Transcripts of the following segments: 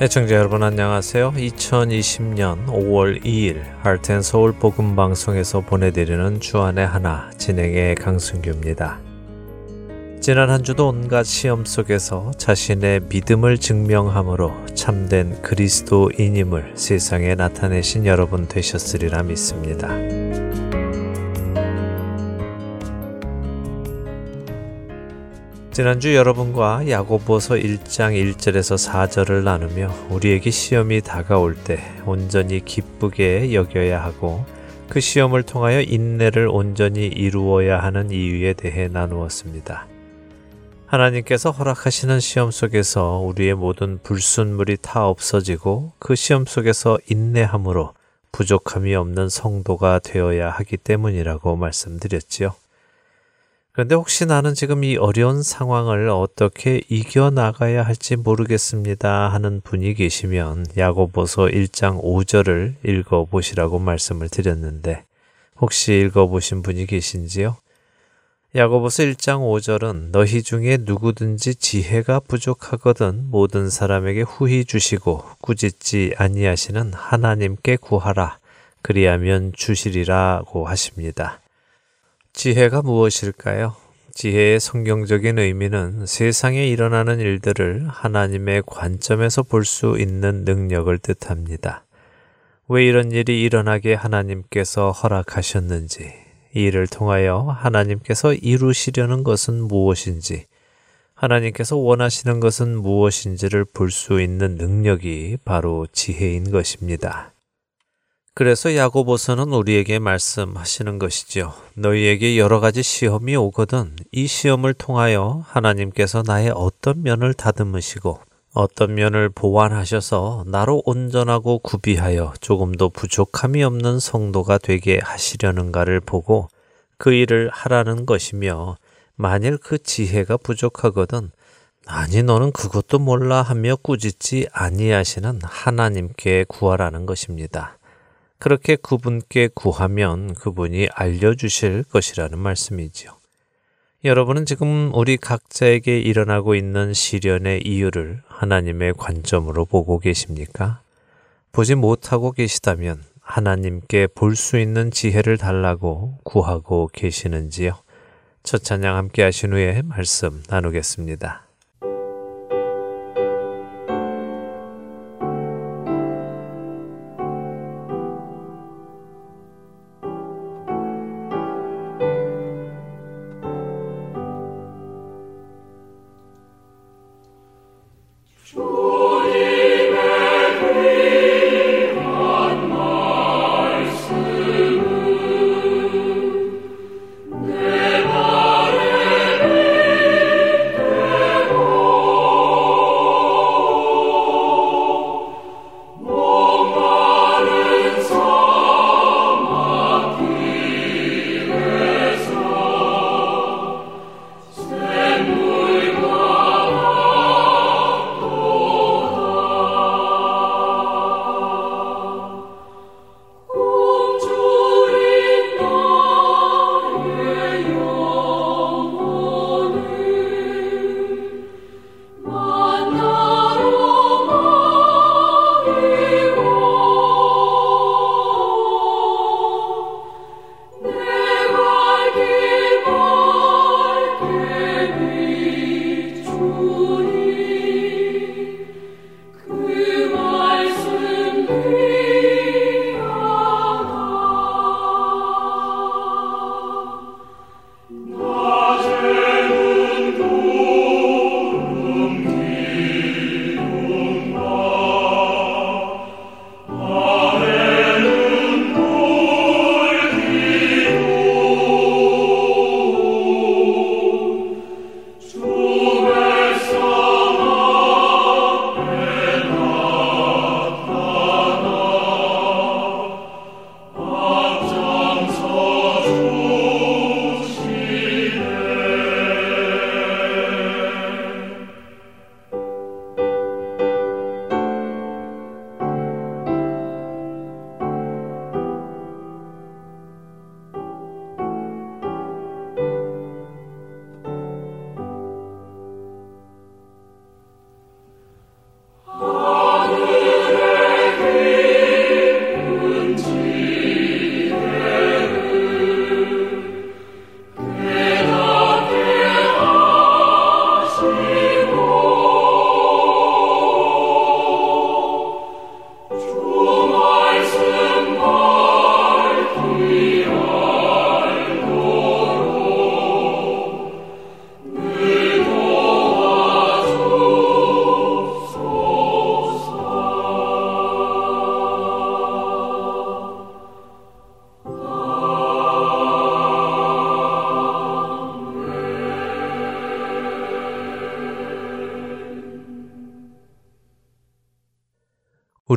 애청자 여러분 안녕하세요. 2020년 5월 2일 할텐 서울 복음 방송에서 보내드리는 주안의 하나 진행의 강승규입니다. 지난 한 주도 온갖 시험 속에서 자신의 믿음을 증명함으로 참된 그리스도인임을 세상에 나타내신 여러분 되셨으리라 믿습니다. 지난주 여러분과 야고보서 1장 1절에서 4절을 나누며 우리에게 시험이 다가올 때 온전히 기쁘게 여겨야 하고 그 시험을 통하여 인내를 온전히 이루어야 하는 이유에 대해 나누었습니다. 하나님께서 허락하시는 시험 속에서 우리의 모든 불순물이 다 없어지고 그 시험 속에서 인내함으로 부족함이 없는 성도가 되어야 하기 때문이라고 말씀드렸지요. 그런데 혹시 나는 지금 이 어려운 상황을 어떻게 이겨나가야 할지 모르겠습니다 하는 분이 계시면 야고보서 1장 5절을 읽어보시라고 말씀을 드렸는데 혹시 읽어보신 분이 계신지요? 야고보서 1장 5절은 너희 중에 누구든지 지혜가 부족하거든 모든 사람에게 후히 주시고 꾸짖지 아니하시는 하나님께 구하라 그리하면 주시리라고 하십니다. 지혜가 무엇일까요? 지혜의 성경적인 의미는 세상에 일어나는 일들을 하나님의 관점에서 볼 수 있는 능력을 뜻합니다. 왜 이런 일이 일어나게 하나님께서 허락하셨는지, 이 일을 통하여 하나님께서 이루시려는 것은 무엇인지, 하나님께서 원하시는 것은 무엇인지를 볼 수 있는 능력이 바로 지혜인 것입니다. 그래서 야고보서는 우리에게 말씀하시는 것이죠. 너희에게 여러 가지 시험이 오거든 이 시험을 통하여 하나님께서 나의 어떤 면을 다듬으시고 어떤 면을 보완하셔서 나로 온전하고 구비하여 조금도 부족함이 없는 성도가 되게 하시려는가를 보고 그 일을 하라는 것이며 만일 그 지혜가 부족하거든 아니 너는 그것도 몰라 하며 꾸짖지 아니하시는 하나님께 구하라는 것입니다. 그렇게 그분께 구하면 그분이 알려주실 것이라는 말씀이지요. 여러분은 지금 우리 각자에게 일어나고 있는 시련의 이유를 하나님의 관점으로 보고 계십니까? 보지 못하고 계시다면 하나님께 볼 수 있는 지혜를 달라고 구하고 계시는지요? 첫 찬양 함께 하신 후에 말씀 나누겠습니다.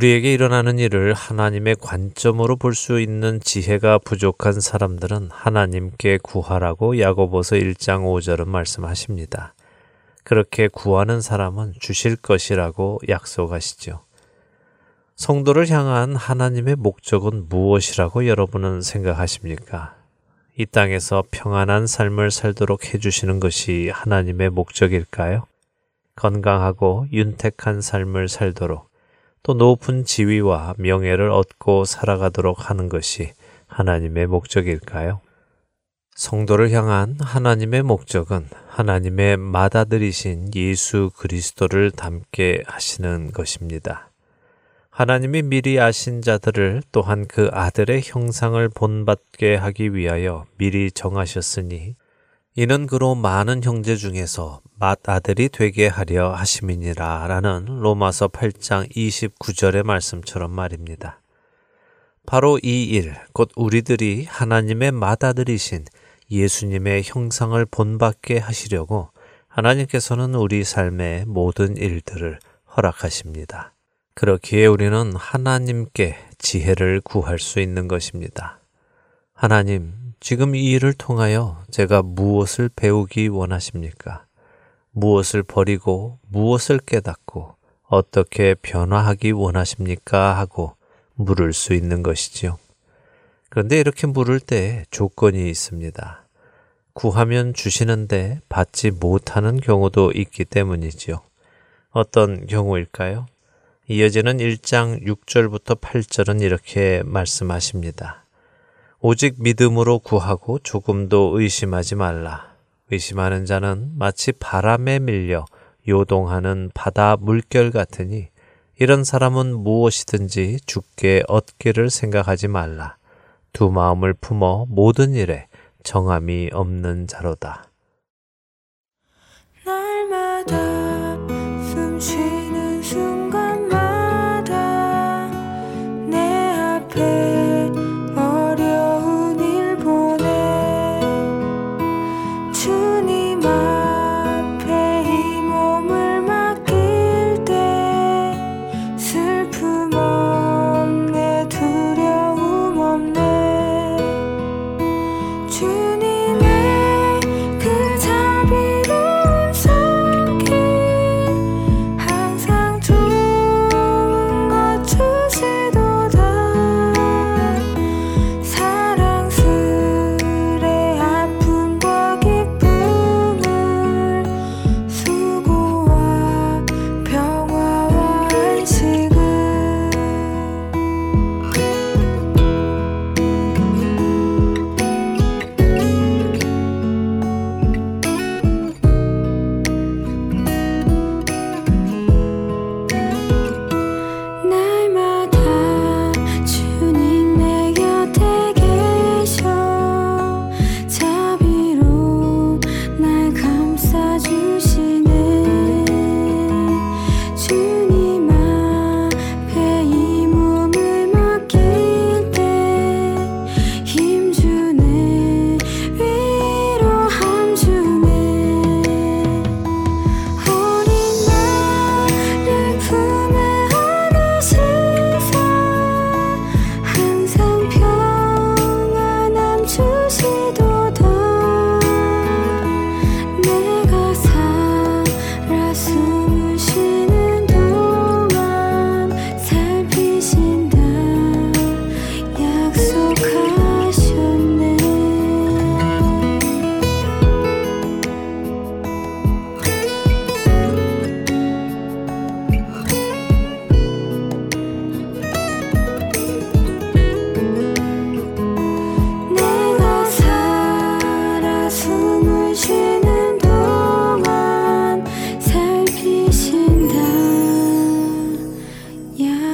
우리에게 일어나는 일을 하나님의 관점으로 볼 수 있는 지혜가 부족한 사람들은 하나님께 구하라고 야고보서 1장 5절은 말씀하십니다. 그렇게 구하는 사람은 주실 것이라고 약속하시죠. 성도를 향한 하나님의 목적은 무엇이라고 여러분은 생각하십니까? 이 땅에서 평안한 삶을 살도록 해주시는 것이 하나님의 목적일까요? 건강하고 윤택한 삶을 살도록 또 높은 지위와 명예를 얻고 살아가도록 하는 것이 하나님의 목적일까요? 성도를 향한 하나님의 목적은 하나님의 맏아들이신 예수 그리스도를 담게 하시는 것입니다. 하나님이 미리 아신 자들을 또한 그 아들의 형상을 본받게 하기 위하여 미리 정하셨으니 이는 그로 많은 형제 중에서 맏아들이 되게 하려 하심이니라 라는 로마서 8장 29절의 말씀처럼 말입니다. 바로 이 일, 곧 우리들이 하나님의 맏아들이신 예수님의 형상을 본받게 하시려고 하나님께서는 우리 삶의 모든 일들을 허락하십니다. 그렇기에 우리는 하나님께 지혜를 구할 수 있는 것입니다. 하나님, 지금 이 일을 통하여 제가 무엇을 배우기 원하십니까? 무엇을 버리고 무엇을 깨닫고 어떻게 변화하기 원하십니까? 하고 물을 수 있는 것이지요. 그런데 이렇게 물을 때 조건이 있습니다. 구하면 주시는데 받지 못하는 경우도 있기 때문이지요. 어떤 경우일까요? 이어지는 1장 6절부터 8절은 이렇게 말씀하십니다. 오직 믿음으로 구하고 조금도 의심하지 말라. 의심하는 자는 마치 바람에 밀려 요동하는 바다 물결 같으니 이런 사람은 무엇이든지 죽게 얻기를 생각하지 말라. 두 마음을 품어 모든 일에 정함이 없는 자로다. 날마다 祝你。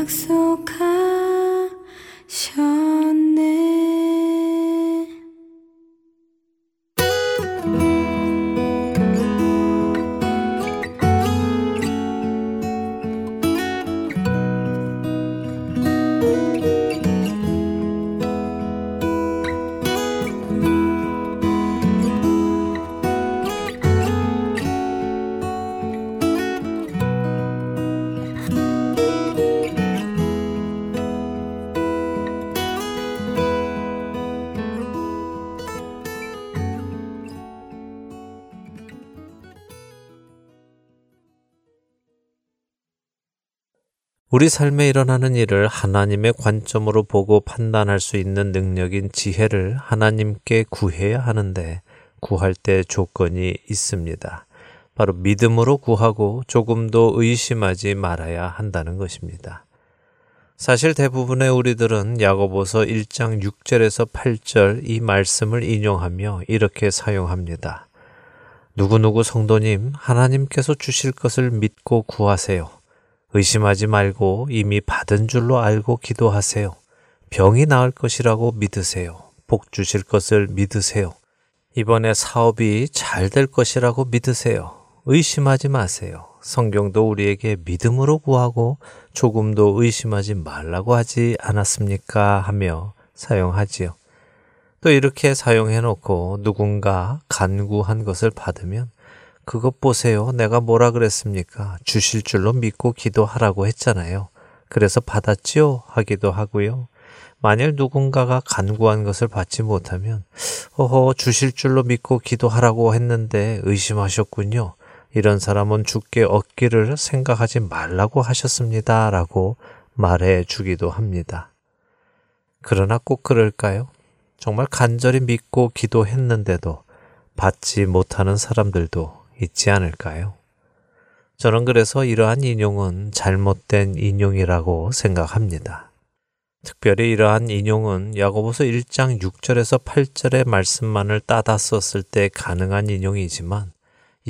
so kind. 우리 삶에 일어나는 일을 하나님의 관점으로 보고 판단할 수 있는 능력인 지혜를 하나님께 구해야 하는데 구할 때 조건이 있습니다. 바로 믿음으로 구하고 조금도 의심하지 말아야 한다는 것입니다. 사실 대부분의 우리들은 야고보서 1장 6절에서 8절 이 말씀을 인용하며 이렇게 사용합니다. 누구누구 성도님, 하나님께서 주실 것을 믿고 구하세요. 의심하지 말고 이미 받은 줄로 알고 기도하세요. 병이 나을 것이라고 믿으세요. 복 주실 것을 믿으세요. 이번에 사업이 잘 될 것이라고 믿으세요. 의심하지 마세요. 성경도 우리에게 믿음으로 구하고 조금도 의심하지 말라고 하지 않았습니까? 하며 사용하지요. 또 이렇게 사용해 놓고 누군가 간구한 것을 받으면 그것 보세요. 내가 뭐라 그랬습니까? 주실 줄로 믿고 기도하라고 했잖아요. 그래서 받았지요? 하기도 하고요. 만일 누군가가 간구한 것을 받지 못하면, 어허, 주실 줄로 믿고 기도하라고 했는데 의심하셨군요. 이런 사람은 죽게 얻기를 생각하지 말라고 하셨습니다. 라고 말해 주기도 합니다. 그러나 꼭 그럴까요? 정말 간절히 믿고 기도했는데도 받지 못하는 사람들도 있지 않을까요? 저는 그래서 이러한 인용은 잘못된 인용이라고 생각합니다. 특별히 이러한 인용은 야고보서 1장 6절에서 8절의 말씀만을 따다 썼을 때 가능한 인용이지만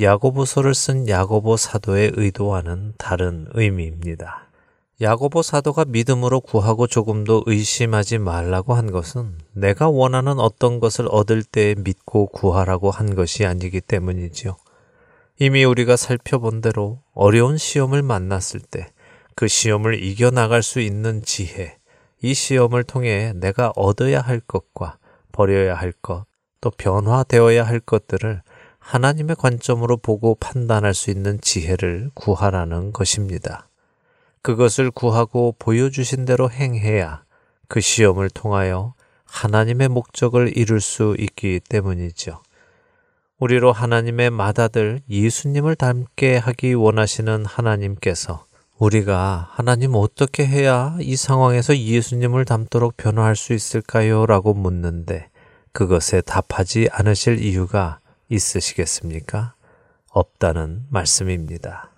야고보서를 쓴 야고보 사도의 의도와는 다른 의미입니다. 야고보 사도가 믿음으로 구하고 조금도 의심하지 말라고 한 것은 내가 원하는 어떤 것을 얻을 때 믿고 구하라고 한 것이 아니기 때문이지요. 이미 우리가 살펴본 대로 어려운 시험을 만났을 때 그 시험을 이겨나갈 수 있는 지혜, 이 시험을 통해 내가 얻어야 할 것과 버려야 할 것, 또 변화되어야 할 것들을 하나님의 관점으로 보고 판단할 수 있는 지혜를 구하라는 것입니다. 그것을 구하고 보여주신 대로 행해야 그 시험을 통하여 하나님의 목적을 이룰 수 있기 때문이죠. 우리로 하나님의 맏아들 예수님을 닮게 하기 원하시는 하나님께서 우리가 하나님 어떻게 해야 이 상황에서 예수님을 닮도록 변화할 수 있을까요? 라고 묻는데 그것에 답하지 않으실 이유가 있으시겠습니까? 없다는 말씀입니다.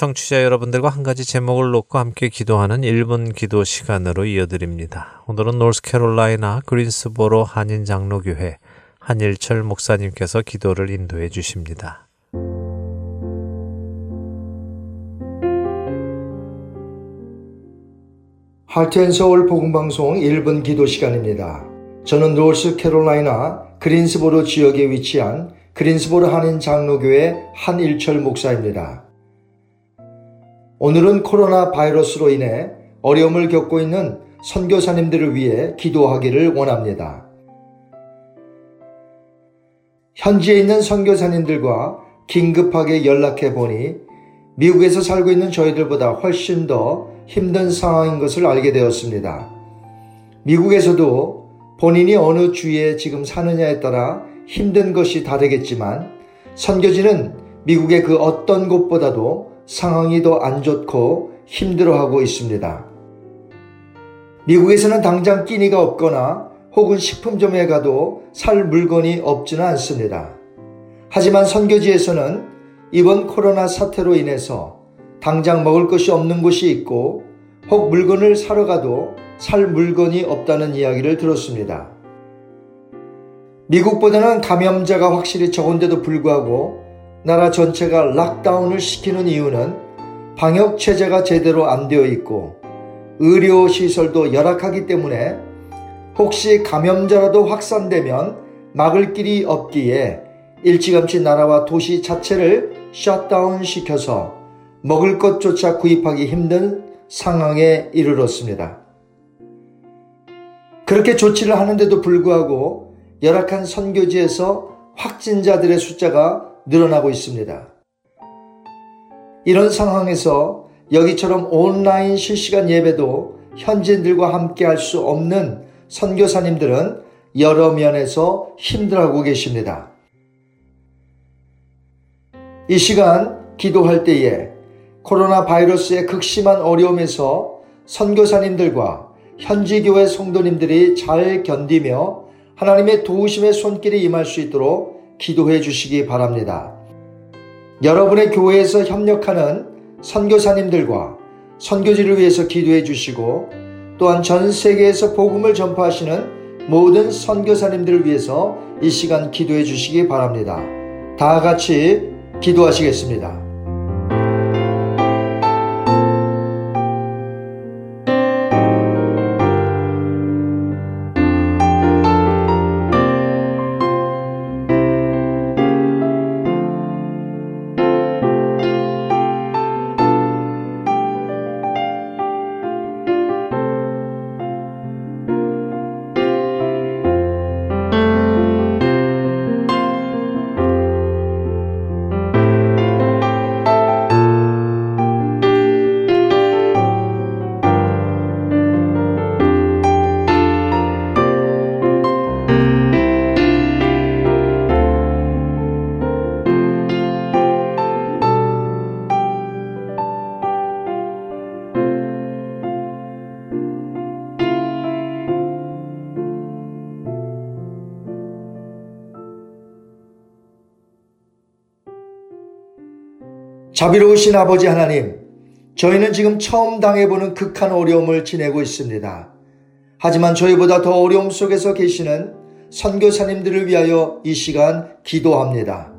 청취자 여러분들과 한 가지 제목을 놓고 함께 기도하는 1분 기도 시간으로 이어드립니다. 오늘은 노스캐롤라이나 그린스보로 한인 장로교회 한일철 목사님께서 기도를 인도해 주십니다. 하트앤 서울 복음방송 1분 기도 시간입니다. 저는 노스캐롤라이나 그린스보로 지역에 위치한 그린스보로 한인 장로교회 한일철 목사입니다. 오늘은 코로나 바이러스로 인해 어려움을 겪고 있는 선교사님들을 위해 기도하기를 원합니다. 현지에 있는 선교사님들과 긴급하게 연락해 보니 미국에서 살고 있는 저희들보다 훨씬 더 힘든 상황인 것을 알게 되었습니다. 미국에서도 본인이 어느 주에 지금 사느냐에 따라 힘든 것이 다르겠지만 선교지는 미국의 그 어떤 곳보다도 상황이 더 안 좋고 힘들어하고 있습니다. 미국에서는 당장 끼니가 없거나 혹은 식품점에 가도 살 물건이 없지는 않습니다. 하지만 선교지에서는 이번 코로나 사태로 인해서 당장 먹을 것이 없는 곳이 있고 혹 물건을 사러 가도 살 물건이 없다는 이야기를 들었습니다. 미국보다는 감염자가 확실히 적은데도 불구하고 나라 전체가 락다운을 시키는 이유는 방역 체제가 제대로 안 되어 있고 의료 시설도 열악하기 때문에 혹시 감염자라도 확산되면 막을 길이 없기에 일찌감치 나라와 도시 자체를 셧다운 시켜서 먹을 것조차 구입하기 힘든 상황에 이르렀습니다. 그렇게 조치를 하는데도 불구하고 열악한 선교지에서 확진자들의 숫자가 늘어나고 있습니다. 이런 상황에서 여기처럼 온라인 실시간 예배도 현지인들과 함께 할 수 없는 선교사님들은 여러 면에서 힘들어하고 계십니다. 이 시간 기도할 때에 코로나 바이러스의 극심한 어려움에서 선교사님들과 현지교회 성도님들이 잘 견디며 하나님의 도우심의 손길이 임할 수 있도록 기도해 주시기 바랍니다. 여러분의 교회에서 협력하는 선교사님들과 선교지를 위해서 기도해 주시고 또한 전 세계에서 복음을 전파하시는 모든 선교사님들을 위해서 이 시간 기도해 주시기 바랍니다. 다 같이 기도하시겠습니다. 자비로우신 아버지 하나님, 저희는 지금 처음 당해보는 극한 어려움을 지내고 있습니다. 하지만 저희보다 더 어려움 속에서 계시는 선교사님들을 위하여 이 시간 기도합니다.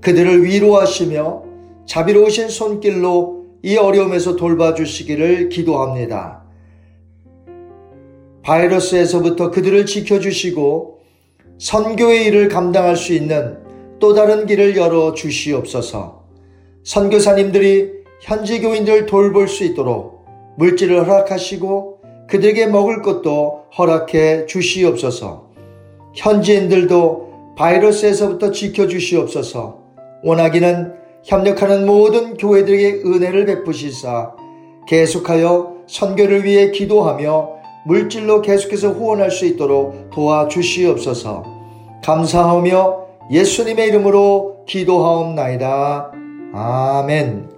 그들을 위로하시며 자비로우신 손길로 이 어려움에서 돌봐주시기를 기도합니다. 바이러스에서부터 그들을 지켜주시고 선교의 일을 감당할 수 있는 또 다른 길을 열어 주시옵소서. 선교사님들이 현지 교인들 돌볼 수 있도록 물질을 허락하시고 그들에게 먹을 것도 허락해 주시옵소서. 현지인들도 바이러스에서부터 지켜주시옵소서. 원하기는 협력하는 모든 교회들에게 은혜를 베푸시사 계속하여 선교를 위해 기도하며 물질로 계속해서 후원할 수 있도록 도와주시옵소서. 감사하며 예수님의 이름으로 기도하옵나이다. 아멘.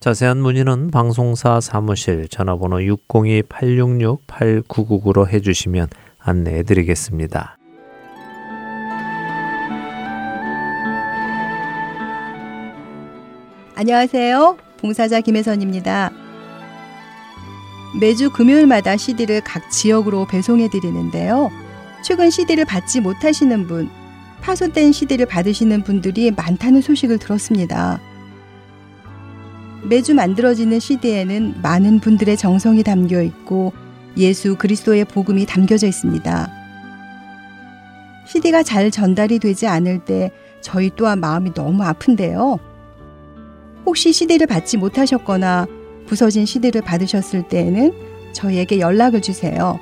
자세한 문의는 방송사 사무실 전화번호 602-866-8999로 해주시면 안내해 드리겠습니다. 안녕하세요. 봉사자 김혜선입니다. 매주 금요일마다 CD를 각 지역으로 배송해 드리는데요. 최근 CD를 받지 못하시는 분, 파손된 CD를 받으시는 분들이 많다는 소식을 들었습니다. 매주 만들어지는 CD에는 많은 분들의 정성이 담겨 있고 예수 그리스도의 복음이 담겨져 있습니다. CD가 잘 전달이 되지 않을 때 저희 또한 마음이 너무 아픈데요. 혹시 CD를 받지 못하셨거나 부서진 CD를 받으셨을 때에는 저희에게 연락을 주세요.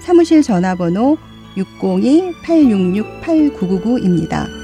사무실 전화번호 602-866-8999입니다.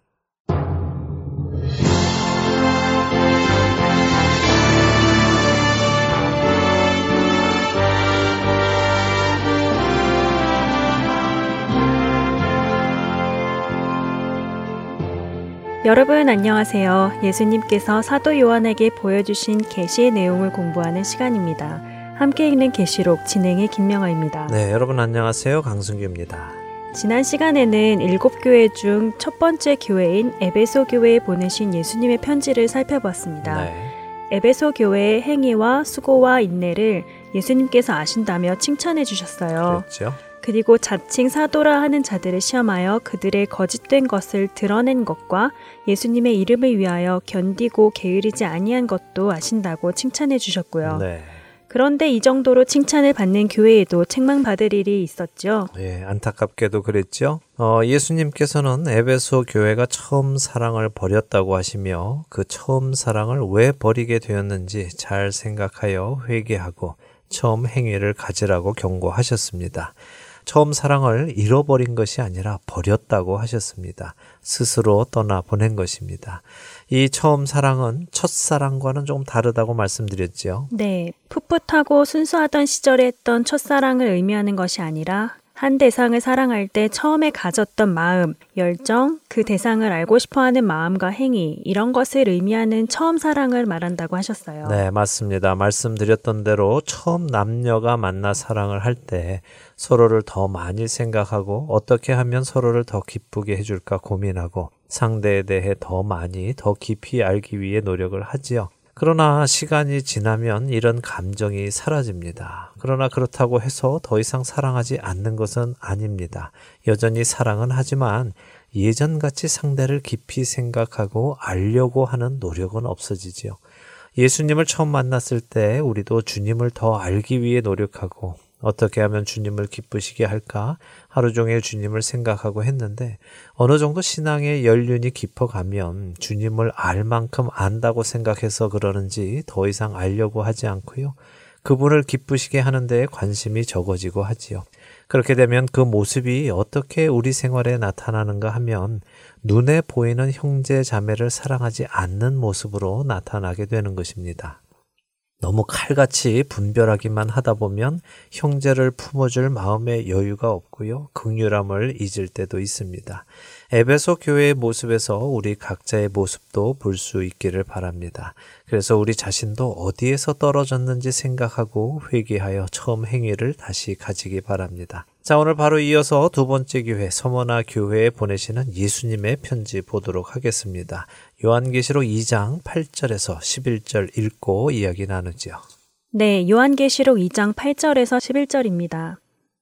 여러분 안녕하세요. 예수님께서 사도 요한에게 보여주신 계시의 내용을 공부하는 시간입니다. 함께 읽는 계시록 진행의 김명아입니다. 네, 여러분 안녕하세요. 강승규입니다. 지난 시간에는 일곱 교회 중 첫 번째 교회인 에베소 교회에 보내신 예수님의 편지를 살펴봤습니다. 네. 에베소 교회의 행위와 수고와 인내를 예수님께서 아신다며 칭찬해 주셨어요. 그렇죠. 그리고 자칭 사도라 하는 자들을 시험하여 그들의 거짓된 것을 드러낸 것과 예수님의 이름을 위하여 견디고 게으르지 아니한 것도 아신다고 칭찬해 주셨고요. 네. 그런데 이 정도로 칭찬을 받는 교회에도 책망받을 일이 있었죠. 예, 안타깝게도 그랬죠. 어, 예수님께서는 에베소 교회가 처음 사랑을 버렸다고 하시며 그 처음 사랑을 왜 버리게 되었는지 잘 생각하여 회개하고 처음 행위를 가지라고 경고하셨습니다. 처음 사랑을 잃어버린 것이 아니라 버렸다고 하셨습니다. 스스로 떠나 보낸 것입니다. 이 처음 사랑은 첫사랑과는 조금 다르다고 말씀드렸죠. 네, 풋풋하고 순수하던 시절에 했던 첫사랑을 의미하는 것이 아니라 한 대상을 사랑할 때 처음에 가졌던 마음, 열정, 그 대상을 알고 싶어 하는 마음과 행위, 이런 것을 의미하는 처음 사랑을 말한다고 하셨어요. 네, 맞습니다. 말씀드렸던 대로 처음 남녀가 만나 사랑을 할 때 서로를 더 많이 생각하고 어떻게 하면 서로를 더 기쁘게 해줄까 고민하고 상대에 대해 더 많이, 더 깊이 알기 위해 노력을 하지요. 그러나 시간이 지나면 이런 감정이 사라집니다. 그러나 그렇다고 해서 더 이상 사랑하지 않는 것은 아닙니다. 여전히 사랑은 하지만 예전같이 상대를 깊이 생각하고 알려고 하는 노력은 없어지지요. 예수님을 처음 만났을 때 우리도 주님을 더 알기 위해 노력하고 어떻게 하면 주님을 기쁘시게 할까 하루 종일 주님을 생각하고 했는데 어느 정도 신앙의 연륜이 깊어가면 주님을 알 만큼 안다고 생각해서 그러는지 더 이상 알려고 하지 않고요. 그분을 기쁘시게 하는 데에 관심이 적어지고 하지요. 그렇게 되면 그 모습이 어떻게 우리 생활에 나타나는가 하면 눈에 보이는 형제 자매를 사랑하지 않는 모습으로 나타나게 되는 것입니다. 너무 칼같이 분별하기만 하다 보면 형제를 품어줄 마음의 여유가 없고요. 극률함을 잊을 때도 있습니다. 에베소 교회의 모습에서 우리 각자의 모습도 볼 수 있기를 바랍니다. 그래서 우리 자신도 어디에서 떨어졌는지 생각하고 회개하여 처음 행위를 다시 가지기 바랍니다. 자, 오늘 바로 이어서 두 번째 교회, 서머나 교회에 보내시는 예수님의 편지 보도록 하겠습니다. 요한계시록 2장 8절에서 11절 읽고 이야기 나누죠. 네, 요한계시록 2장 8절에서 11절입니다.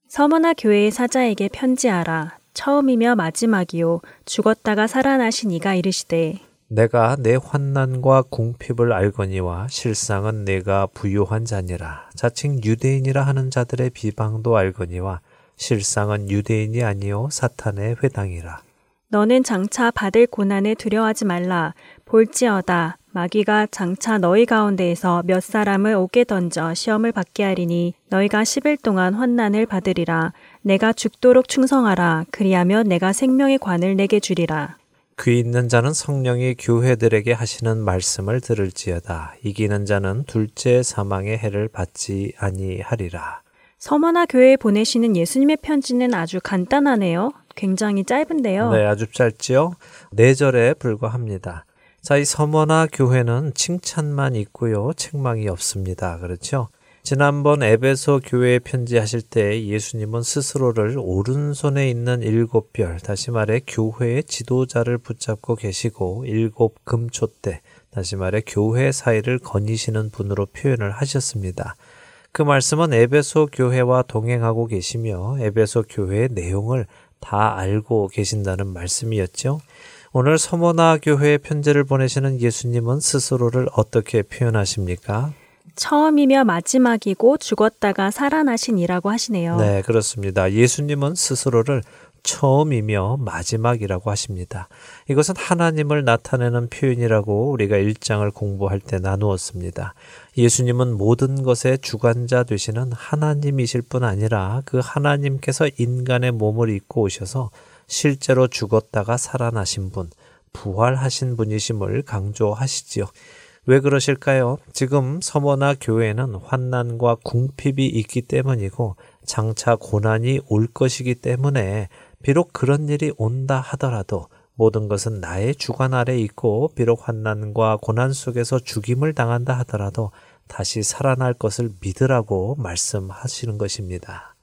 서머나 교회의 사자에게 편지하라. 처음이며 마지막이요. 죽었다가 살아나신 이가 이르시되 내가 내 환난과 궁핍을 알거니와 실상은 내가 부요한 자니라. 자칭 유대인이라 하는 자들의 비방도 알거니와 실상은 유대인이 아니요 사탄의 회당이라. 너는 장차 받을 고난에 두려워하지 말라. 볼지어다. 마귀가 장차 너희 가운데에서 몇 사람을 옥에 던져 시험을 받게 하리니 너희가 10일 동안 환난을 받으리라 내가 죽도록 충성하라 그리하면 내가 생명의 관을 내게 주리라 귀 있는 자는 성령이 교회들에게 하시는 말씀을 들을지어다 이기는 자는 둘째 사망의 해를 받지 아니하리라 서머나 교회에 보내시는 예수님의 편지는 아주 간단하네요. 굉장히 짧은데요. 네, 아주 짧지요. 네 절에 불과합니다. 자, 이 서머나 교회는 칭찬만 있고요. 책망이 없습니다. 그렇죠? 지난번 에베소 교회에 편지하실 때 예수님은 스스로를 오른손에 있는 일곱 별, 다시 말해 교회의 지도자를 붙잡고 계시고 일곱 금초대, 다시 말해 교회 사이를 거니시는 분으로 표현을 하셨습니다. 그 말씀은 에베소 교회와 동행하고 계시며 에베소 교회의 내용을 다 알고 계신다는 말씀이었죠. 오늘 서머나 교회에 편지를 보내시는 예수님은 스스로를 어떻게 표현하십니까? 처음이며 마지막이고 죽었다가 살아나신 이라고 하시네요. 네, 그렇습니다. 예수님은 스스로를 처음이며 마지막이라고 하십니다. 이것은 하나님을 나타내는 표현이라고 우리가 일장을 공부할 때 나누었습니다. 예수님은 모든 것의 주관자 되시는 하나님이실 뿐 아니라 그 하나님께서 인간의 몸을 입고 오셔서 실제로 죽었다가 살아나신 분, 부활하신 분이심을 강조하시지요. 왜 그러실까요? 지금 서머나 교회는 환난과 궁핍이 있기 때문이고 장차 고난이 올 것이기 때문에 비록 그런 일이 온다 하더라도 모든 것은 나의 주관 아래 있고 비록 환난과 고난 속에서 죽임을 당한다 하더라도 다시 살아날 것을 믿으라고 말씀하시는 것입니다.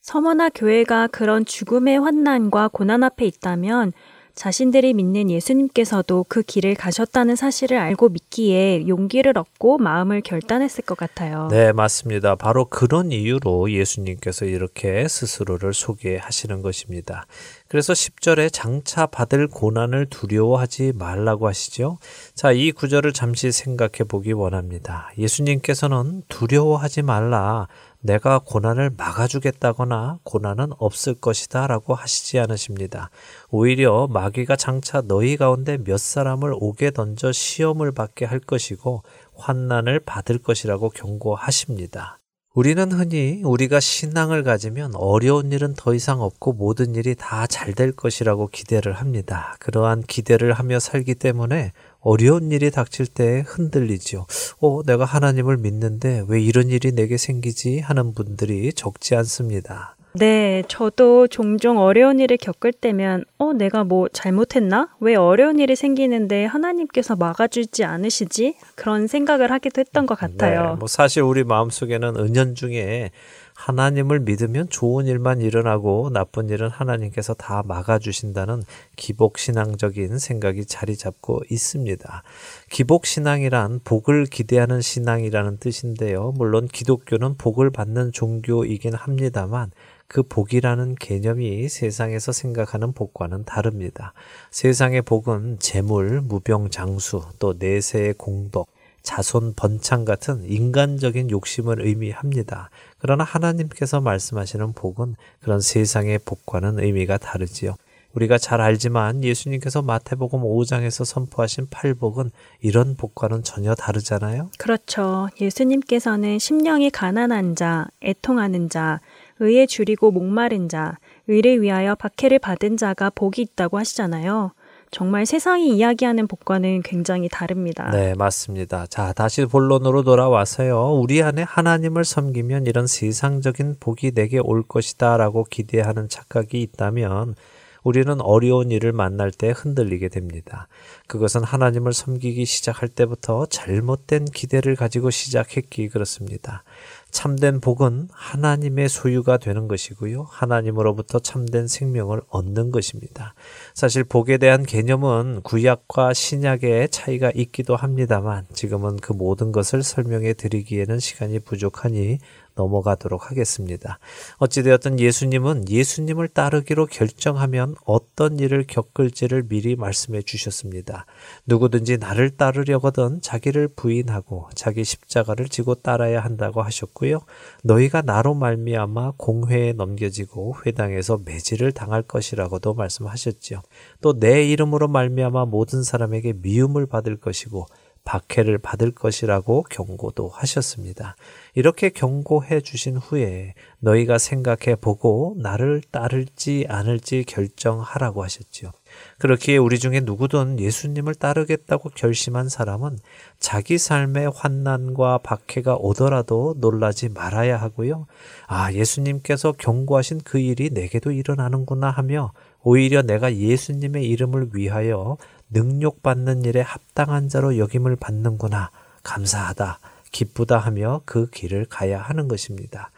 서머나 교회가 그런 죽음의 환난과 고난 앞에 있다면 자신들이 믿는 예수님께서도 그 길을 가셨다는 사실을 알고 믿기에 용기를 얻고 마음을 결단했을 것 같아요. 네, 맞습니다. 바로 그런 이유로 예수님께서 이렇게 스스로를 소개하시는 것입니다. 그래서 10절에 장차 받을 고난을 두려워하지 말라고 하시죠. 자, 이 구절을 잠시 생각해 보기 원합니다. 예수님께서는 두려워하지 말라. 내가 고난을 막아주겠다거나 고난은 없을 것이다 라고 하시지 않으십니다. 오히려 마귀가 장차 너희 가운데 몇 사람을 오게 던져 시험을 받게 할 것이고 환난을 받을 것이라고 경고하십니다. 우리는 흔히 우리가 신앙을 가지면 어려운 일은 더 이상 없고 모든 일이 다 잘 될 것이라고 기대를 합니다. 그러한 기대를 하며 살기 때문에 어려운 일이 닥칠 때 흔들리죠. 어, 내가 하나님을 믿는데 왜 이런 일이 내게 생기지? 하는 분들이 적지 않습니다. 네, 저도 종종 어려운 일을 겪을 때면, 어, 내가 뭐 잘못했나? 왜 어려운 일이 생기는데 하나님께서 막아주지 않으시지? 그런 생각을 하기도 했던 것 같아요. 네, 뭐 사실 우리 마음속에는 은연중에 하나님을 믿으면 좋은 일만 일어나고 나쁜 일은 하나님께서 다 막아주신다는 기복신앙적인 생각이 자리 잡고 있습니다. 기복신앙이란 복을 기대하는 신앙이라는 뜻인데요. 물론 기독교는 복을 받는 종교이긴 합니다만 그 복이라는 개념이 세상에서 생각하는 복과는 다릅니다. 세상의 복은 재물, 무병장수, 또 내세의 공덕, 자손 번창 같은 인간적인 욕심을 의미합니다. 그러나 하나님께서 말씀하시는 복은 그런 세상의 복과는 의미가 다르지요. 우리가 잘 알지만 예수님께서 마태복음 5장에서 선포하신 팔복은 이런 복과는 전혀 다르잖아요. 그렇죠. 예수님께서는 심령이 가난한 자, 애통하는 자, 의에 줄이고 목마른 자, 의를 위하여 박해를 받은 자가 복이 있다고 하시잖아요. 정말 세상이 이야기하는 복과는 굉장히 다릅니다. 네, 맞습니다. 자, 다시 본론으로 돌아와서요. 우리 안에 하나님을 섬기면 이런 세상적인 복이 내게 올 것이다 라고 기대하는 착각이 있다면 우리는 어려운 일을 만날 때 흔들리게 됩니다. 그것은 하나님을 섬기기 시작할 때부터 잘못된 기대를 가지고 시작했기 그렇습니다. 참된 복은 하나님의 소유가 되는 것이고요. 하나님으로부터 참된 생명을 얻는 것입니다. 사실 복에 대한 개념은 구약과 신약의 차이가 있기도 합니다만 지금은 그 모든 것을 설명해 드리기에는 시간이 부족하니 넘어가도록 하겠습니다. 어찌되었든 예수님은 예수님을 따르기로 결정하면 어떤 일을 겪을지를 미리 말씀해 주셨습니다. 누구든지 나를 따르려거든 자기를 부인하고 자기 십자가를 지고 따라야 한다고 하셨고요. 너희가 나로 말미암아 공회에 넘겨지고 회당에서 매질을 당할 것이라고도 말씀하셨지요. 또 내 이름으로 말미암아 모든 사람에게 미움을 받을 것이고 박해를 받을 것이라고 경고도 하셨습니다. 이렇게 경고해 주신 후에 너희가 생각해 보고 나를 따를지 않을지 결정하라고 하셨지요. 그렇기에 우리 중에 누구든 예수님을 따르겠다고 결심한 사람은 자기 삶의 환난과 박해가 오더라도 놀라지 말아야 하고요. 아, 예수님께서 경고하신 그 일이 내게도 일어나는구나 하며 오히려 내가 예수님의 이름을 위하여 능욕받는 일에 합당한 자로 여김을 받는구나. 감사하다. 기쁘다 하며 그 길을 가야 하는 것입니다.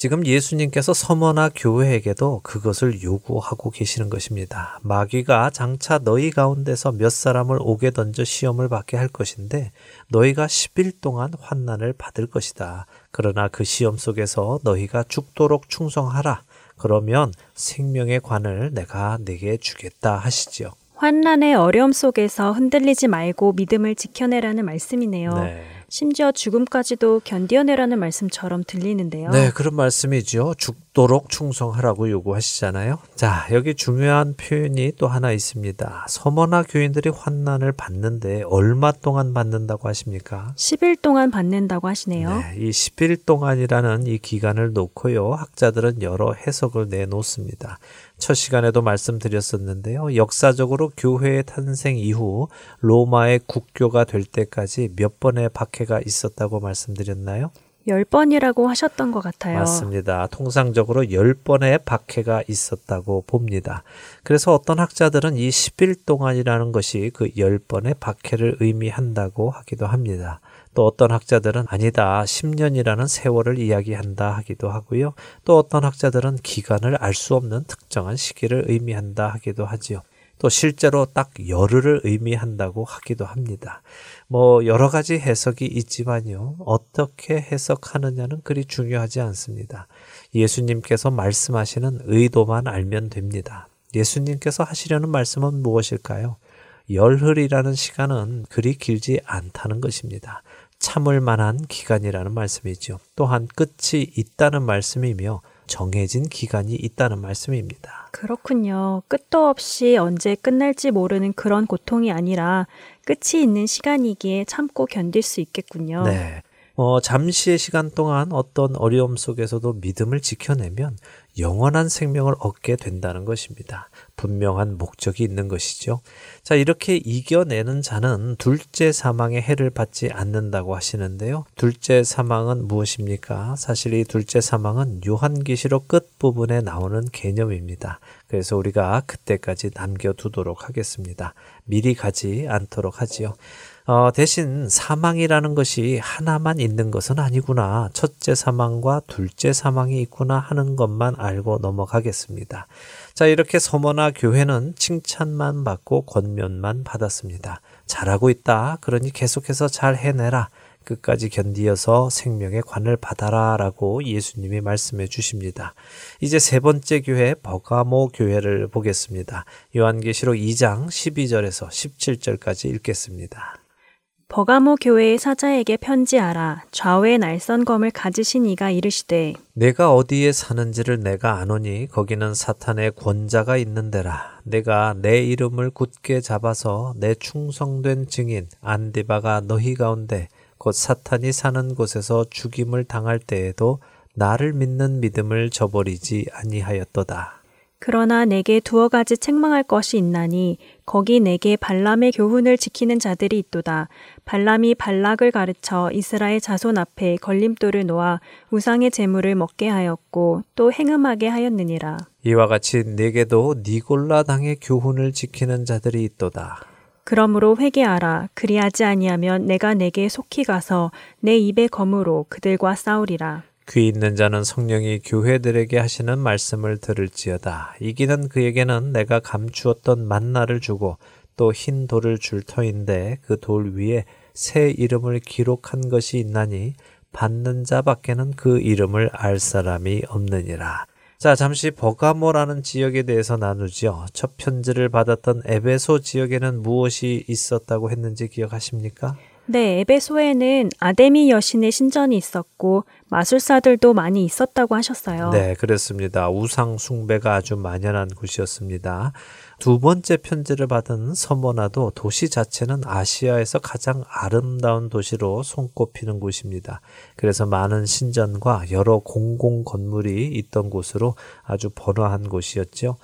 지금 예수님께서 서머나 교회에게도 그것을 요구하고 계시는 것입니다. 마귀가 장차 너희 가운데서 몇 사람을 오게 던져 시험을 받게 할 것인데 너희가 10일 동안 환난을 받을 것이다. 그러나 그 시험 속에서 너희가 죽도록 충성하라. 그러면 생명의 관을 내가 내게 주겠다 하시지요. 환난의 어려움 속에서 흔들리지 말고 믿음을 지켜내라는 말씀이네요. 네. 심지어 죽음까지도 견뎌내라는 말씀처럼 들리는데요. 네, 그런 말씀이죠. 죽도록 충성하라고 요구하시잖아요. 자, 여기 중요한 표현이 또 하나 있습니다. 서머나 교인들이 환난을 받는데 얼마 동안 받는다고 하십니까? 10일 동안 받는다고 하시네요. 네, 이 10일 동안이라는 이 기간을 놓고요. 학자들은 여러 해석을 내놓습니다. 첫 시간에도 말씀드렸었는데요. 역사적으로 교회의 탄생 이후 로마의 국교가 될 때까지 몇 번의 박해가 있었다고 말씀드렸나요? 10번이라고 하셨던 것 같아요. 맞습니다. 통상적으로 10번의 박해가 있었다고 봅니다. 그래서 어떤 학자들은 이 10일 동안이라는 것이 그 10번의 박해를 의미한다고 하기도 합니다. 또 어떤 학자들은 아니다, 10년이라는 세월을 이야기한다 하기도 하고요. 또 어떤 학자들은 기간을 알 수 없는 특정한 시기를 의미한다 하기도 하지요. 또 실제로 딱 열흘을 의미한다고 하기도 합니다. 뭐 여러 가지 해석이 있지만요. 어떻게 해석하느냐는 그리 중요하지 않습니다. 예수님께서 말씀하시는 의도만 알면 됩니다. 예수님께서 하시려는 말씀은 무엇일까요? 열흘이라는 시간은 그리 길지 않다는 것입니다. 참을 만한 기간이라는 말씀이죠. 또한 끝이 있다는 말씀이며 정해진 기간이 있다는 말씀입니다. 그렇군요. 끝도 없이 언제 끝날지 모르는 그런 고통이 아니라 끝이 있는 시간이기에 참고 견딜 수 있겠군요. 네. 어, 잠시의 시간 동안 어떤 어려움 속에서도 믿음을 지켜내면 영원한 생명을 얻게 된다는 것입니다. 분명한 목적이 있는 것이죠. 자, 이렇게 이겨내는 자는 둘째 사망의 해를 받지 않는다고 하시는데요. 둘째 사망은 무엇입니까? 사실 이 둘째 사망은 요한계시록 끝부분에 나오는 개념입니다. 그래서 우리가 그때까지 남겨두도록 하겠습니다. 미리 가지 않도록 하지요. 어, 대신 사망이라는 것이 하나만 있는 것은 아니구나. 첫째 사망과 둘째 사망이 있구나 하는 것만 알고 넘어가겠습니다. 자, 이렇게 서머나 교회는 칭찬만 받고 권면만 받았습니다. 잘하고 있다. 그러니 계속해서 잘 해내라. 끝까지 견디어서 생명의 관을 받아라 라고 예수님이 말씀해 주십니다. 이제 세 번째 교회 버가모 교회를 보겠습니다. 요한계시록 2장 12절에서 17절까지 읽겠습니다. 버가모 교회의 사자에게 편지하라. 좌우의 날선검을 가지신 이가 이르시되 내가 어디에 사는지를 내가 아노니 거기는 사탄의 권자가 있는데라. 내가 내 이름을 굳게 잡아서 내 충성된 증인 안디바가 너희 가운데 곧 사탄이 사는 곳에서 죽임을 당할 때에도 나를 믿는 믿음을 저버리지 아니하였도다. 그러나 내게 두어 가지 책망할 것이 있나니 거기 내게 발람의 교훈을 지키는 자들이 있도다. 발람이 발락을 가르쳐 이스라엘 자손 앞에 걸림돌을 놓아 우상의 재물을 먹게 하였고 또 행음하게 하였느니라. 이와 같이 내게도 니골라 당의 교훈을 지키는 자들이 있도다. 그러므로 회개하라. 그리하지 아니하면 내가 내게 속히 가서 내 입의 검으로 그들과 싸우리라. 귀 있는 자는 성령이 교회들에게 하시는 말씀을 들을지어다. 이기는 그에게는 내가 감추었던 만나를 주고 또 흰 돌을 줄 터인데 그 돌 위에 새 이름을 기록한 것이 있나니 받는 자밖에는 그 이름을 알 사람이 없느니라. 자, 잠시 버가모라는 지역에 대해서 나누죠. 첫 편지를 받았던 에베소 지역에는 무엇이 있었다고 했는지 기억하십니까? 네, 에베소에는 아데미 여신의 신전이 있었고 마술사들도 많이 있었다고 하셨어요. 네, 그렇습니다. 우상 숭배가 아주 만연한 곳이었습니다. 두 번째 편지를 받은 서머나도 도시 자체는 아시아에서 가장 아름다운 도시로 손꼽히는 곳입니다. 그래서 많은 신전과 여러 공공 건물이 있던 곳으로 아주 번화한 곳이었죠.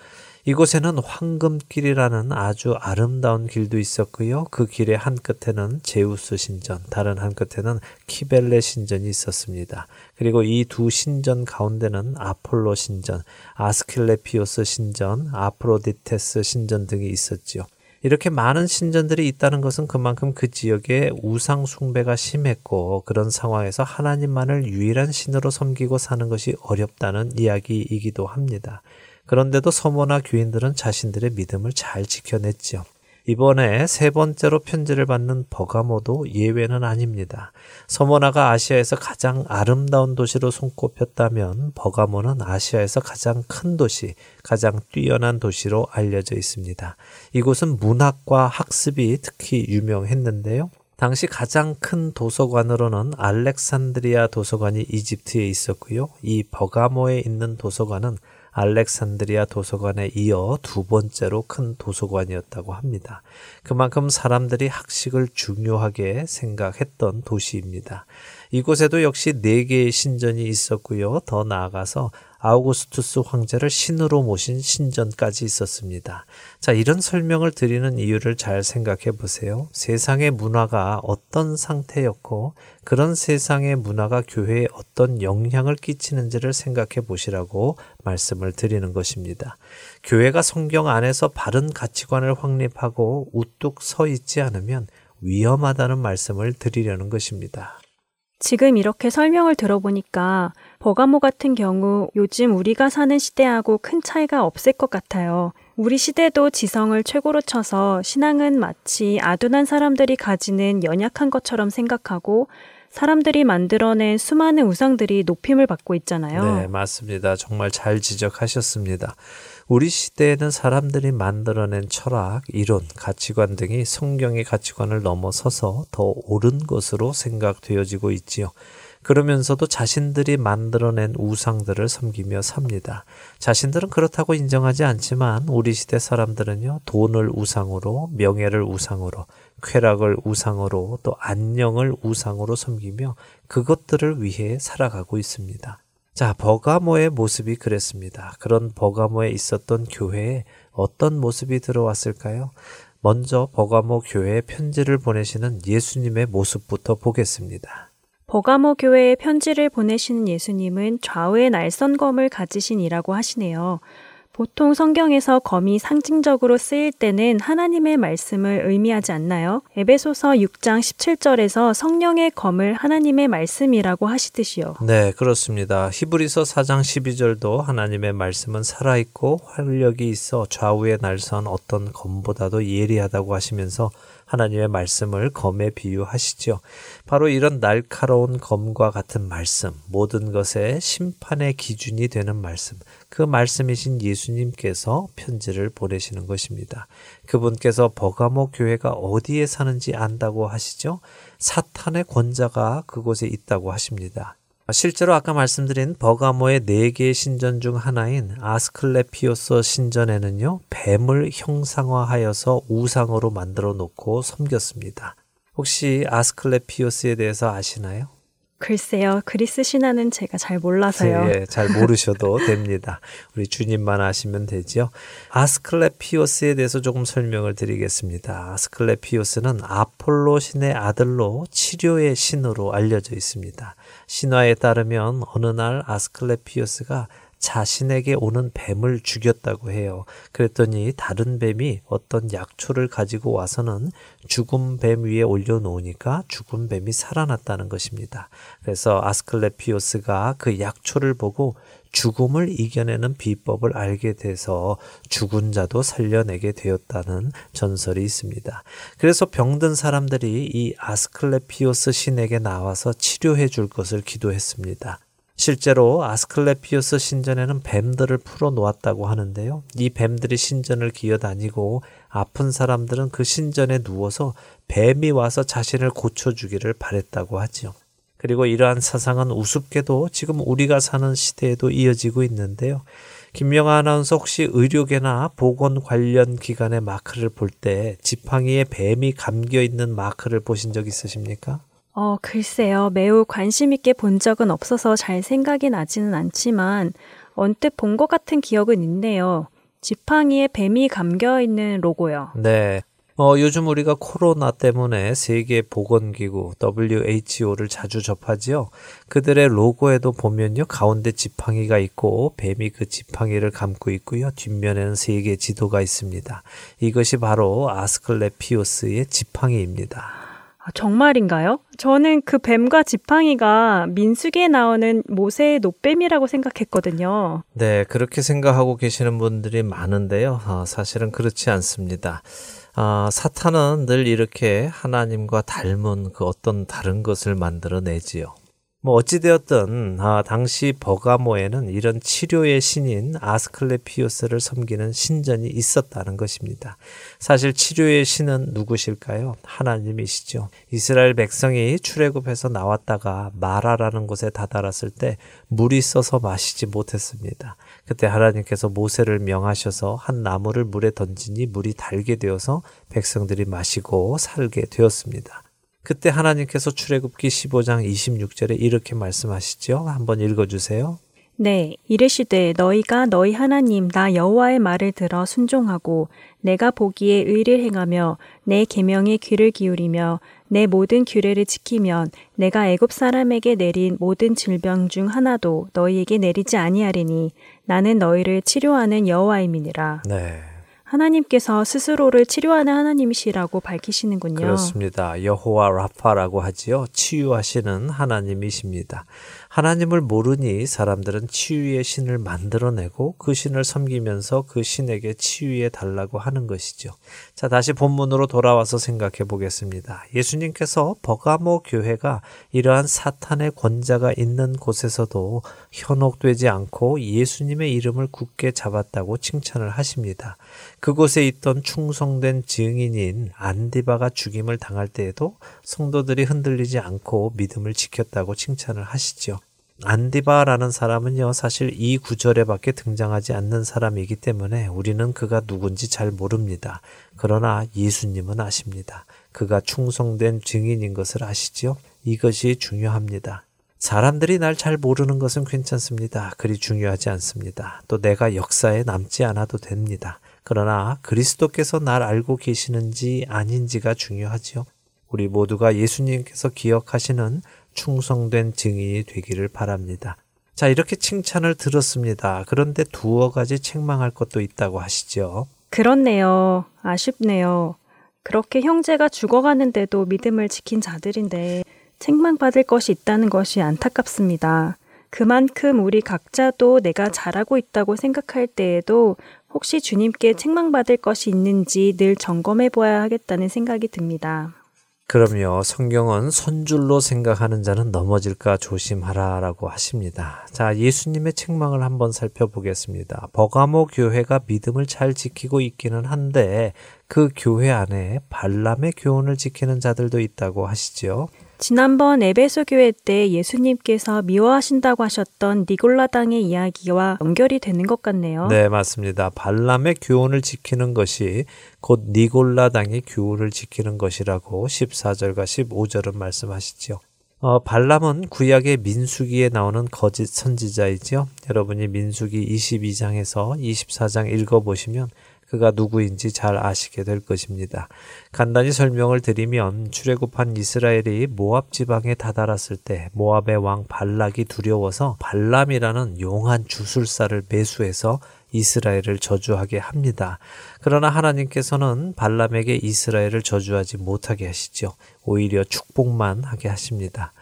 이곳에는 황금길이라는 아주 아름다운 길도 있었고요. 그 길의 한 끝에는 제우스 신전, 다른 한 끝에는 키벨레 신전이 있었습니다. 그리고 이 두 신전 가운데는 아폴로 신전, 아스킬레피오스 신전, 아프로디테스 신전 등이 있었지요. 이렇게 많은 신전들이 있다는 것은 그만큼 그 지역에 우상 숭배가 심했고 그런 상황에서 하나님만을 유일한 신으로 섬기고 사는 것이 어렵다는 이야기이기도 합니다. 그런데도 서머나 교인들은 자신들의 믿음을 잘 지켜냈죠. 이번에 세 번째로 편지를 받는 버가모도 예외는 아닙니다. 서머나가 아시아에서 가장 아름다운 도시로 손꼽혔다면 버가모는 아시아에서 가장 큰 도시, 가장 뛰어난 도시로 알려져 있습니다. 이곳은 문학과 학습이 특히 유명했는데요. 당시 가장 큰 도서관으로는 알렉산드리아 도서관이 이집트에 있었고요. 이 버가모에 있는 도서관은 알렉산드리아 도서관에 이어 두 번째로 큰 도서관이었다고 합니다. 그만큼 사람들이 학식을 중요하게 생각했던 도시입니다. 이곳에도 역시 네 개의 신전이 있었고요. 더 나아가서 아우구스투스 황제를 신으로 모신 신전까지 있었습니다. 자, 이런 설명을 드리는 이유를 잘 생각해 보세요. 세상의 문화가 어떤 상태였고 그런 세상의 문화가 교회에 어떤 영향을 끼치는지를 생각해 보시라고 말씀을 드리는 것입니다. 교회가 성경 안에서 바른 가치관을 확립하고 우뚝 서 있지 않으면 위험하다는 말씀을 드리려는 것입니다. 지금 이렇게 설명을 들어보니까 버가모 같은 경우 요즘 우리가 사는 시대하고 큰 차이가 없을 것 같아요. 우리 시대도 지성을 최고로 쳐서 신앙은 마치 아둔한 사람들이 가지는 연약한 것처럼 생각하고 사람들이 만들어낸 수많은 우상들이 높임을 받고 있잖아요. 네, 맞습니다. 정말 잘 지적하셨습니다. 우리 시대에는 사람들이 만들어낸 철학, 이론, 가치관 등이 성경의 가치관을 넘어서서 더 옳은 것으로 생각되어지고 있지요. 그러면서도 자신들이 만들어낸 우상들을 섬기며 삽니다. 자신들은 그렇다고 인정하지 않지만 우리 시대 사람들은요, 돈을 우상으로, 명예를 우상으로, 쾌락을 우상으로, 또 안녕을 우상으로 섬기며 그것들을 위해 살아가고 있습니다. 자, 버가모의 모습이 그랬습니다. 그런 버가모에 있었던 교회에 어떤 모습이 들어왔을까요? 먼저 버가모 교회에 편지를 보내시는 예수님의 모습부터 보겠습니다. 버가모 교회에 편지를 보내시는 예수님은 좌우에 날선검을 가지신 이라고 하시네요. 보통 성경에서 검이 상징적으로 쓰일 때는 하나님의 말씀을 의미하지 않나요? 에베소서 6장 17절에서 성령의 검을 하나님의 말씀이라고 하시듯이요. 네, 그렇습니다. 히브리서 4장 12절도 하나님의 말씀은 살아있고 활력이 있어 좌우의 날선 어떤 검보다도 예리하다고 하시면서 하나님의 말씀을 검에 비유하시죠. 바로 이런 날카로운 검과 같은 말씀, 모든 것의 심판의 기준이 되는 말씀, 그 말씀이신 예수님께서 편지를 보내시는 것입니다. 그분께서 버가모 교회가 어디에 사는지 안다고 하시죠? 사탄의 권자가 그곳에 있다고 하십니다. 실제로 아까 말씀드린 버가모의 네 개의 신전 중 하나인 아스클레피오스 신전에는요, 뱀을 형상화하여서 우상으로 만들어 놓고 섬겼습니다. 혹시 아스클레피오스에 대해서 아시나요? 글쎄요, 그리스 신화는 제가 잘 몰라서요. 예, 잘 모르셔도 됩니다. 우리 주님만 아시면 되지요. 아스클레피오스에 대해서 조금 설명을 드리겠습니다. 아스클레피오스는 아폴로 신의 아들로 치료의 신으로 알려져 있습니다. 신화에 따르면 어느 날 아스클레피오스가 자신에게 오는 뱀을 죽였다고 해요. 그랬더니 다른 뱀이 어떤 약초를 가지고 와서는 죽은 뱀 위에 올려놓으니까 죽은 뱀이 살아났다는 것입니다. 그래서 아스클레피오스가 그 약초를 보고 죽음을 이겨내는 비법을 알게 돼서 죽은 자도 살려내게 되었다는 전설이 있습니다. 그래서 병든 사람들이 이 아스클레피오스 신에게 나와서 치료해 줄 것을 기도했습니다. 실제로 아스클레피오스 신전에는 뱀들을 풀어 놓았다고 하는데요. 이 뱀들이 신전을 기어다니고 아픈 사람들은 그 신전에 누워서 뱀이 와서 자신을 고쳐주기를 바랬다고 하지요. 그리고 이러한 사상은 우습게도 지금 우리가 사는 시대에도 이어지고 있는데요. 김명아 아나운서 혹시 의료계나 보건 관련 기관의 마크를 볼 때 지팡이에 뱀이 감겨 있는 마크를 보신 적 있으십니까? 어, 글쎄요. 매우 관심 있게 본 적은 없어서 잘 생각이 나지는 않지만 언뜻 본 것 같은 기억은 있네요. 지팡이에 뱀이 감겨 있는 로고요. 네. 어, 요즘 우리가 코로나 때문에 세계 보건기구 WHO를 자주 접하지요. 그들의 로고에도 보면요. 가운데 지팡이가 있고 뱀이 그 지팡이를 감고 있고요. 뒷면에는 세계 지도가 있습니다. 이것이 바로 아스클레피오스의 지팡이입니다. 아, 정말인가요? 저는 그 뱀과 지팡이가 민수기에 나오는 모세의 노뱀이라고 생각했거든요. 네, 그렇게 생각하고 계시는 분들이 많은데요. 어, 사실은 그렇지 않습니다. 아, 사탄은 늘 이렇게 하나님과 닮은 그 어떤 다른 것을 만들어내지요. 뭐 어찌되었든 아, 당시 버가모에는 이런 치료의 신인 아스클레피오스를 섬기는 신전이 있었다는 것입니다. 사실 치료의 신은 누구실까요? 하나님이시죠. 이스라엘 백성이 출애굽해서 나왔다가 마라라는 곳에 다다랐을 때 물이 써서 마시지 못했습니다. 그때 하나님께서 모세를 명하셔서 한 나무를 물에 던지니 물이 달게 되어서 백성들이 마시고 살게 되었습니다. 그때 하나님께서 출애굽기 15장 26절에 이렇게 말씀하시죠. 한번 읽어 주세요. 네, 이르시되 너희가 너희 하나님 나 여호와의 말을 들어 순종하고 내가 보기에 의를 행하며 내 계명에 귀를 기울이며 내 모든 규례를 지키면 내가 애굽 사람에게 내린 모든 질병 중 하나도 너희에게 내리지 아니하리니 나는 너희를 치료하는 여호와임이니라. 네. 하나님께서 스스로를 치료하는 하나님이시라고 밝히시는군요. 그렇습니다. 여호와 라파라고 하지요. 치유하시는 하나님이십니다. 하나님을 모르니 사람들은 치유의 신을 만들어내고 그 신을 섬기면서 그 신에게 치유해 달라고 하는 것이죠. 자, 다시 본문으로 돌아와서 생각해 보겠습니다. 예수님께서 버가모 교회가 이러한 사탄의 권자가 있는 곳에서도 현혹되지 않고 예수님의 이름을 굳게 잡았다고 칭찬을 하십니다. 그곳에 있던 충성된 증인인 안디바가 죽임을 당할 때에도 성도들이 흔들리지 않고 믿음을 지켰다고 칭찬을 하시죠. 안디바라는 사람은요, 사실 이 구절에 밖에 등장하지 않는 사람이기 때문에 우리는 그가 누군지 잘 모릅니다. 그러나 예수님은 아십니다. 그가 충성된 증인인 것을 아시지요? 이것이 중요합니다. 사람들이 날 잘 모르는 것은 괜찮습니다. 그리 중요하지 않습니다. 또 내가 역사에 남지 않아도 됩니다. 그러나 그리스도께서 날 알고 계시는지 아닌지가 중요하지요. 우리 모두가 예수님께서 기억하시는 충성된 증인이 되기를 바랍니다. 자, 이렇게 칭찬을 들었습니다. 그런데 두어 가지 책망할 것도 있다고 하시죠. 그렇네요. 아쉽네요. 그렇게 형제가 죽어가는데도 믿음을 지킨 자들인데 책망받을 것이 있다는 것이 안타깝습니다. 그만큼 우리 각자도 내가 잘하고 있다고 생각할 때에도 혹시 주님께 책망받을 것이 있는지 늘 점검해 보아야 하겠다는 생각이 듭니다. 그럼요. 성경은 선줄로 생각하는 자는 넘어질까 조심하라라고 하십니다. 자, 예수님의 책망을 한번 살펴보겠습니다. 버가모 교회가 믿음을 잘 지키고 있기는 한데 그 교회 안에 발람의 교훈을 지키는 자들도 있다고 하시죠. 지난번 에베소 교회 때 예수님께서 미워하신다고 하셨던 니골라당의 이야기와 연결이 되는 것 같네요. 네, 맞습니다. 발람의 교훈을 지키는 것이 곧 니골라당의 교훈을 지키는 것이라고 14절과 15절은 말씀하시죠. 어, 발람은 구약의 민수기에 나오는 거짓 선지자이죠. 여러분이 민수기 22장에서 24장 읽어보시면 그가 누구인지 잘 아시게 될 것입니다. 간단히 설명을 드리면 출애굽한 이스라엘이 모압 지방에 다다랐을 때 모압의 왕 발락이 두려워서 발람이라는 용한 주술사를 매수해서 이스라엘을 저주하게 합니다. 그러나 하나님께서는 발람에게 이스라엘을 저주하지 못하게 하시죠. 오히려 축복만 하게 하십니다.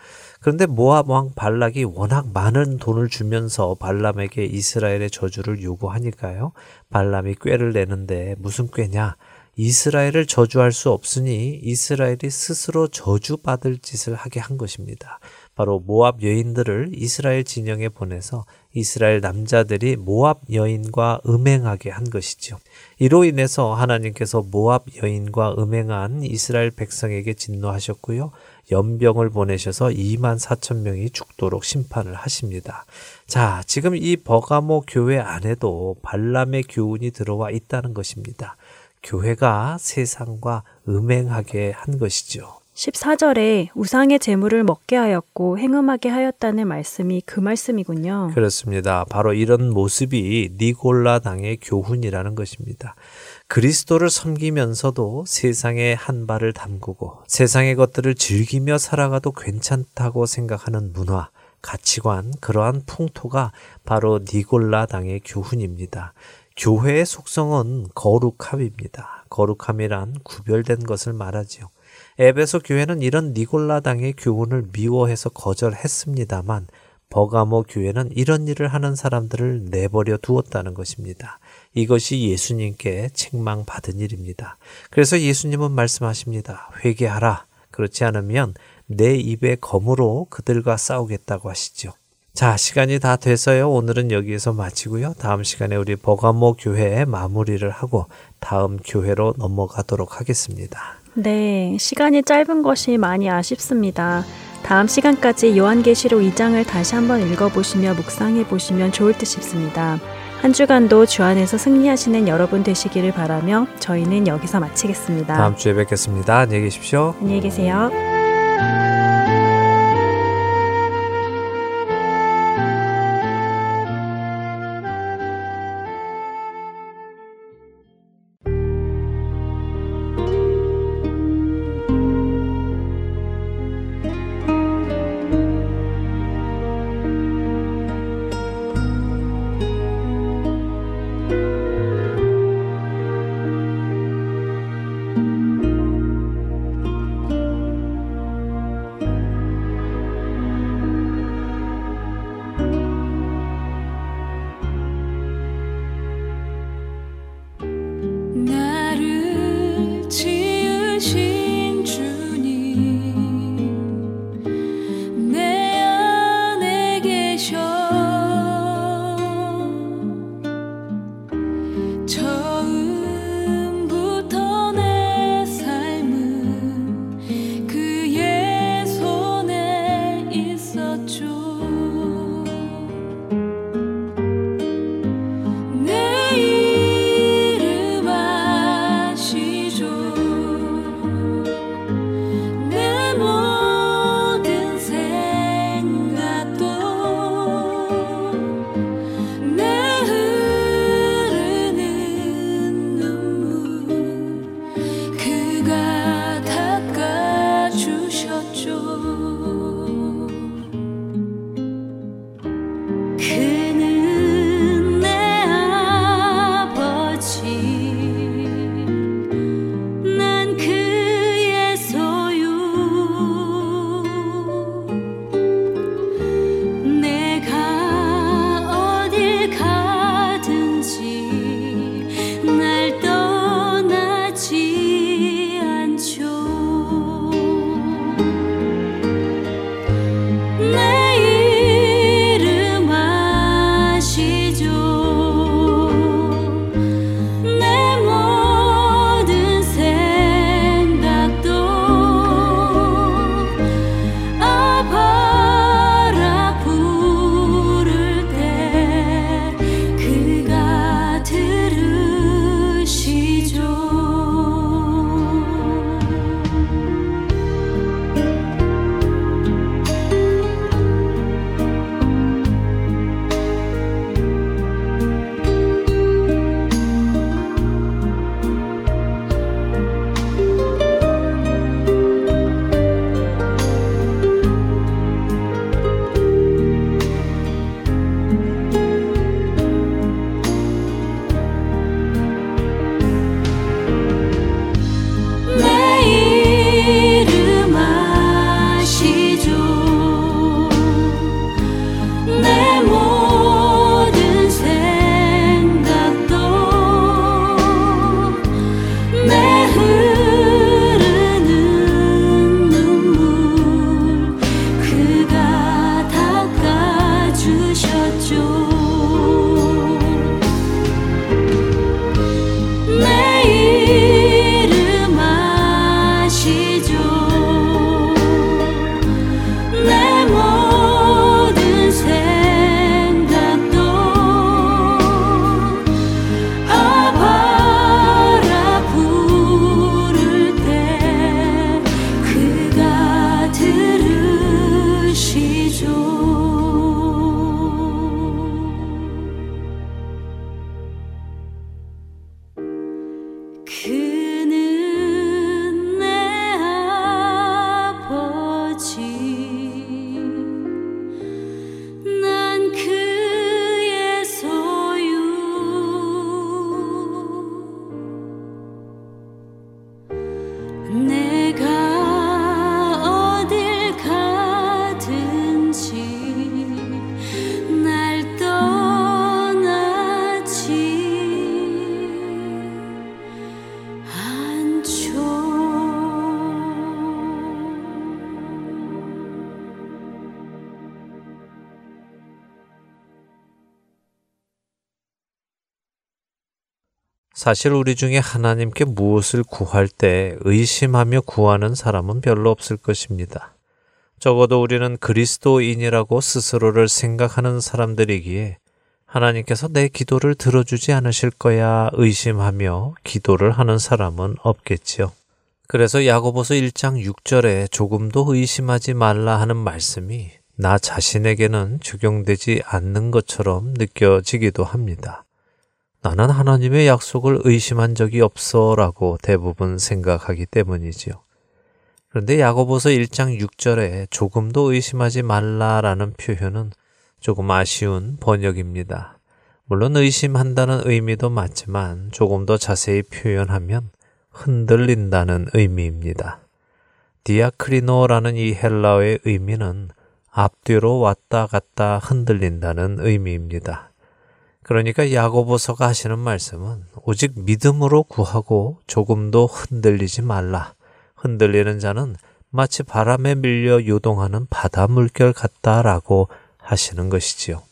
그런데 모압 왕 발락이 워낙 많은 돈을 주면서 발람에게 이스라엘의 저주를 요구하니까요. 발람이 꾀를 내는데 무슨 꾀냐? 이스라엘을 저주할 수 없으니 이스라엘이 스스로 저주받을 짓을 하게 한 것입니다. 바로 모압 여인들을 이스라엘 진영에 보내서 이스라엘 남자들이 모압 여인과 음행하게 한 것이죠. 이로 인해서 하나님께서 모압 여인과 음행한 이스라엘 백성에게 진노하셨고요. 연병을 보내셔서 2만 4천 명이 죽도록 심판을 하십니다. 자, 지금 이 버가모 교회 안에도 발람의 교훈이 들어와 있다는 것입니다. 교회가 세상과 음행하게 한 것이죠. 14절에 우상의 재물을 먹게 하였고 행음하게 하였다는 말씀이 그 말씀이군요. 그렇습니다. 바로 이런 모습이 니골라 당의 교훈이라는 것입니다. 그리스도를 섬기면서도 세상에 한 발을 담그고 세상의 것들을 즐기며 살아가도 괜찮다고 생각하는 문화, 가치관, 그러한 풍토가 바로 니골라 당의 교훈입니다. 교회의 속성은 거룩함입니다. 거룩함이란 구별된 것을 말하지요. 에베소 교회는 이런 니골라 당의 교훈을 미워해서 거절했습니다만 버가모 교회는 이런 일을 하는 사람들을 내버려 두었다는 것입니다. 이것이 예수님께 책망받은 일입니다. 그래서 예수님은 말씀하십니다. 회개하라. 그렇지 않으면 내 입의 검으로 그들과 싸우겠다고 하시죠. 자, 시간이 다 돼서요. 오늘은 여기에서 마치고요. 다음 시간에 우리 버가모 교회에 마무리를 하고 다음 교회로 넘어가도록 하겠습니다. 네, 시간이 짧은 것이 많이 아쉽습니다. 다음 시간까지 요한계시록 2장을 다시 한번 읽어보시며 묵상해 보시면 좋을 듯 싶습니다. 한 주간도 주 안에서 승리하시는 여러분 되시기를 바라며 저희는 여기서 마치겠습니다. 다음 주에 뵙겠습니다. 안녕히 계십시오. 안녕히 계세요. 사실 우리 중에 하나님께 무엇을 구할 때 의심하며 구하는 사람은 별로 없을 것입니다. 적어도 우리는 그리스도인이라고 스스로를 생각하는 사람들이기에 하나님께서 내 기도를 들어주지 않으실 거야 의심하며 기도를 하는 사람은 없겠지요. 그래서 야고보서 1장 6절에 조금도 의심하지 말라 하는 말씀이 나 자신에게는 적용되지 않는 것처럼 느껴지기도 합니다. 나는 하나님의 약속을 의심한 적이 없어 라고 대부분 생각하기 때문이지요. 그런데 야고보서 1장 6절에 조금도 의심하지 말라라는 표현은 조금 아쉬운 번역입니다. 물론 의심한다는 의미도 맞지만 조금 더 자세히 표현하면 흔들린다는 의미입니다. 디아크리노라는 이 헬라어의 의미는 앞뒤로 왔다 갔다 흔들린다는 의미입니다. 그러니까 야고보서가 하시는 말씀은 오직 믿음으로 구하고 조금도 흔들리지 말라. 흔들리는 자는 마치 바람에 밀려 요동하는 바다 물결 같다라고 하시는 것이지요.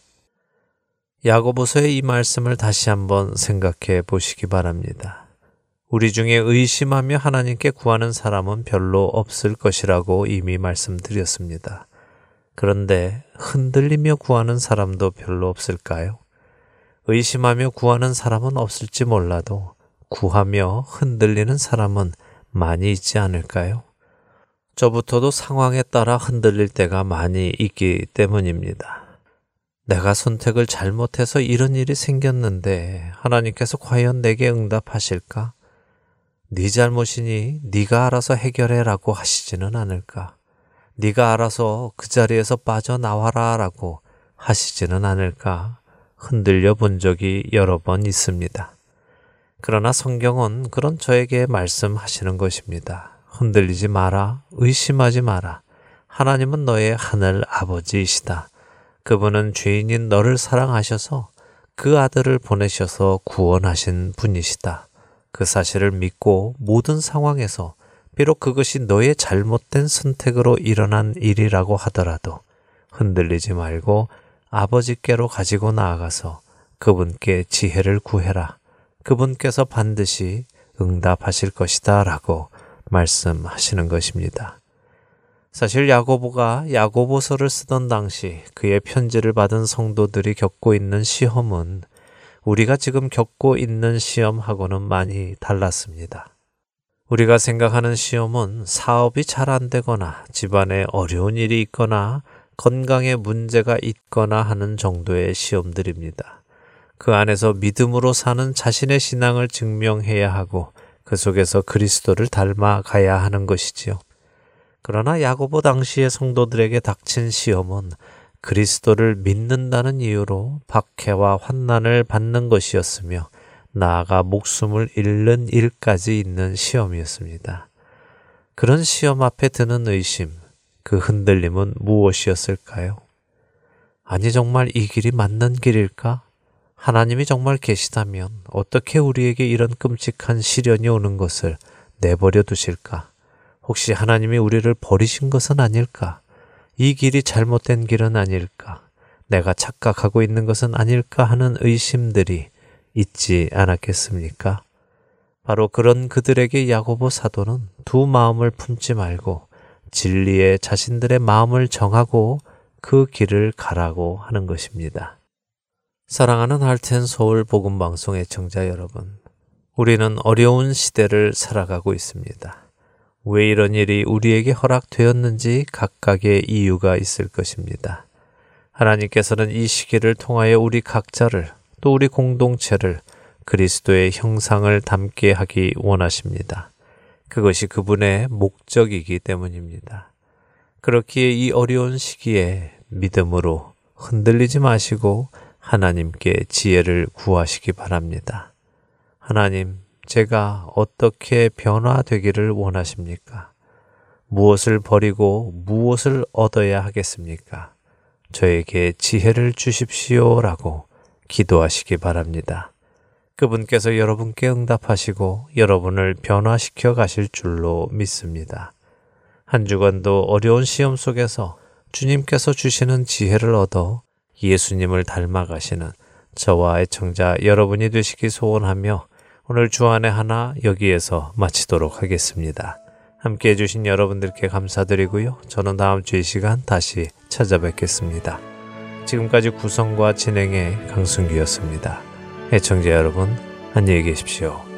야고보서의 이 말씀을 다시 한번 생각해 보시기 바랍니다. 우리 중에 의심하며 하나님께 구하는 사람은 별로 없을 것이라고 이미 말씀드렸습니다. 그런데 흔들리며 구하는 사람도 별로 없을까요? 의심하며 구하는 사람은 없을지 몰라도 구하며 흔들리는 사람은 많이 있지 않을까요? 저부터도 상황에 따라 흔들릴 때가 많이 있기 때문입니다. 내가 선택을 잘못해서 이런 일이 생겼는데 하나님께서 과연 내게 응답하실까? 네 잘못이니 네가 알아서 해결해라고 하시지는 않을까? 네가 알아서 그 자리에서 빠져나와라라고 하시지는 않을까? 흔들려 본 적이 여러 번 있습니다. 그러나 성경은 그런 저에게 말씀하시는 것입니다. 흔들리지 마라, 의심하지 마라. 하나님은 너의 하늘 아버지이시다. 그분은 죄인인 너를 사랑하셔서 그 아들을 보내셔서 구원하신 분이시다. 그 사실을 믿고 모든 상황에서 비록 그것이 너의 잘못된 선택으로 일어난 일이라고 하더라도 흔들리지 말고 아버지께로 가지고 나아가서 그분께 지혜를 구해라. 그분께서 반드시 응답하실 것이다 라고 말씀하시는 것입니다. 사실 야고보가 야고보서를 쓰던 당시 그의 편지를 받은 성도들이 겪고 있는 시험은 우리가 지금 겪고 있는 시험하고는 많이 달랐습니다. 우리가 생각하는 시험은 사업이 잘 안 되거나 집안에 어려운 일이 있거나 건강에 문제가 있거나 하는 정도의 시험들입니다. 그 안에서 믿음으로 사는 자신의 신앙을 증명해야 하고 그 속에서 그리스도를 닮아가야 하는 것이지요. 그러나 야고보 당시의 성도들에게 닥친 시험은 그리스도를 믿는다는 이유로 박해와 환난을 받는 것이었으며 나아가 목숨을 잃는 일까지 있는 시험이었습니다. 그런 시험 앞에 드는 의심, 그 흔들림은 무엇이었을까요? 아니, 정말 이 길이 맞는 길일까? 하나님이 정말 계시다면 어떻게 우리에게 이런 끔찍한 시련이 오는 것을 내버려 두실까? 혹시 하나님이 우리를 버리신 것은 아닐까? 이 길이 잘못된 길은 아닐까? 내가 착각하고 있는 것은 아닐까 하는 의심들이 있지 않았겠습니까? 바로 그런 그들에게 야고보 사도는 두 마음을 품지 말고 진리에 자신들의 마음을 정하고 그 길을 가라고 하는 것입니다. 사랑하는 할텐 서울 복음 방송 의 청자 여러분, 우리는 어려운 시대를 살아가고 있습니다. 왜 이런 일이 우리에게 허락되었는지 각각의 이유가 있을 것입니다. 하나님께서는 이 시기를 통하여 우리 각자를 또 우리 공동체를 그리스도의 형상을 담게 하기 원하십니다. 그것이 그분의 목적이기 때문입니다. 그렇기에 이 어려운 시기에 믿음으로 흔들리지 마시고 하나님께 지혜를 구하시기 바랍니다. 하나님, 제가 어떻게 변화되기를 원하십니까? 무엇을 버리고 무엇을 얻어야 하겠습니까? 저에게 지혜를 주십시오라고 기도하시기 바랍니다. 그분께서 여러분께 응답하시고 여러분을 변화시켜 가실 줄로 믿습니다. 한 주간도 어려운 시험 속에서 주님께서 주시는 지혜를 얻어 예수님을 닮아가시는 저와 애청자 여러분이 되시기 소원하며 오늘 주안의 하나 여기에서 마치도록 하겠습니다. 함께 해주신 여러분들께 감사드리고요. 저는 다음 주 이 시간 다시 찾아뵙겠습니다. 지금까지 구성과 진행의 강승기였습니다. 애청자 여러분, 안녕히 계십시오.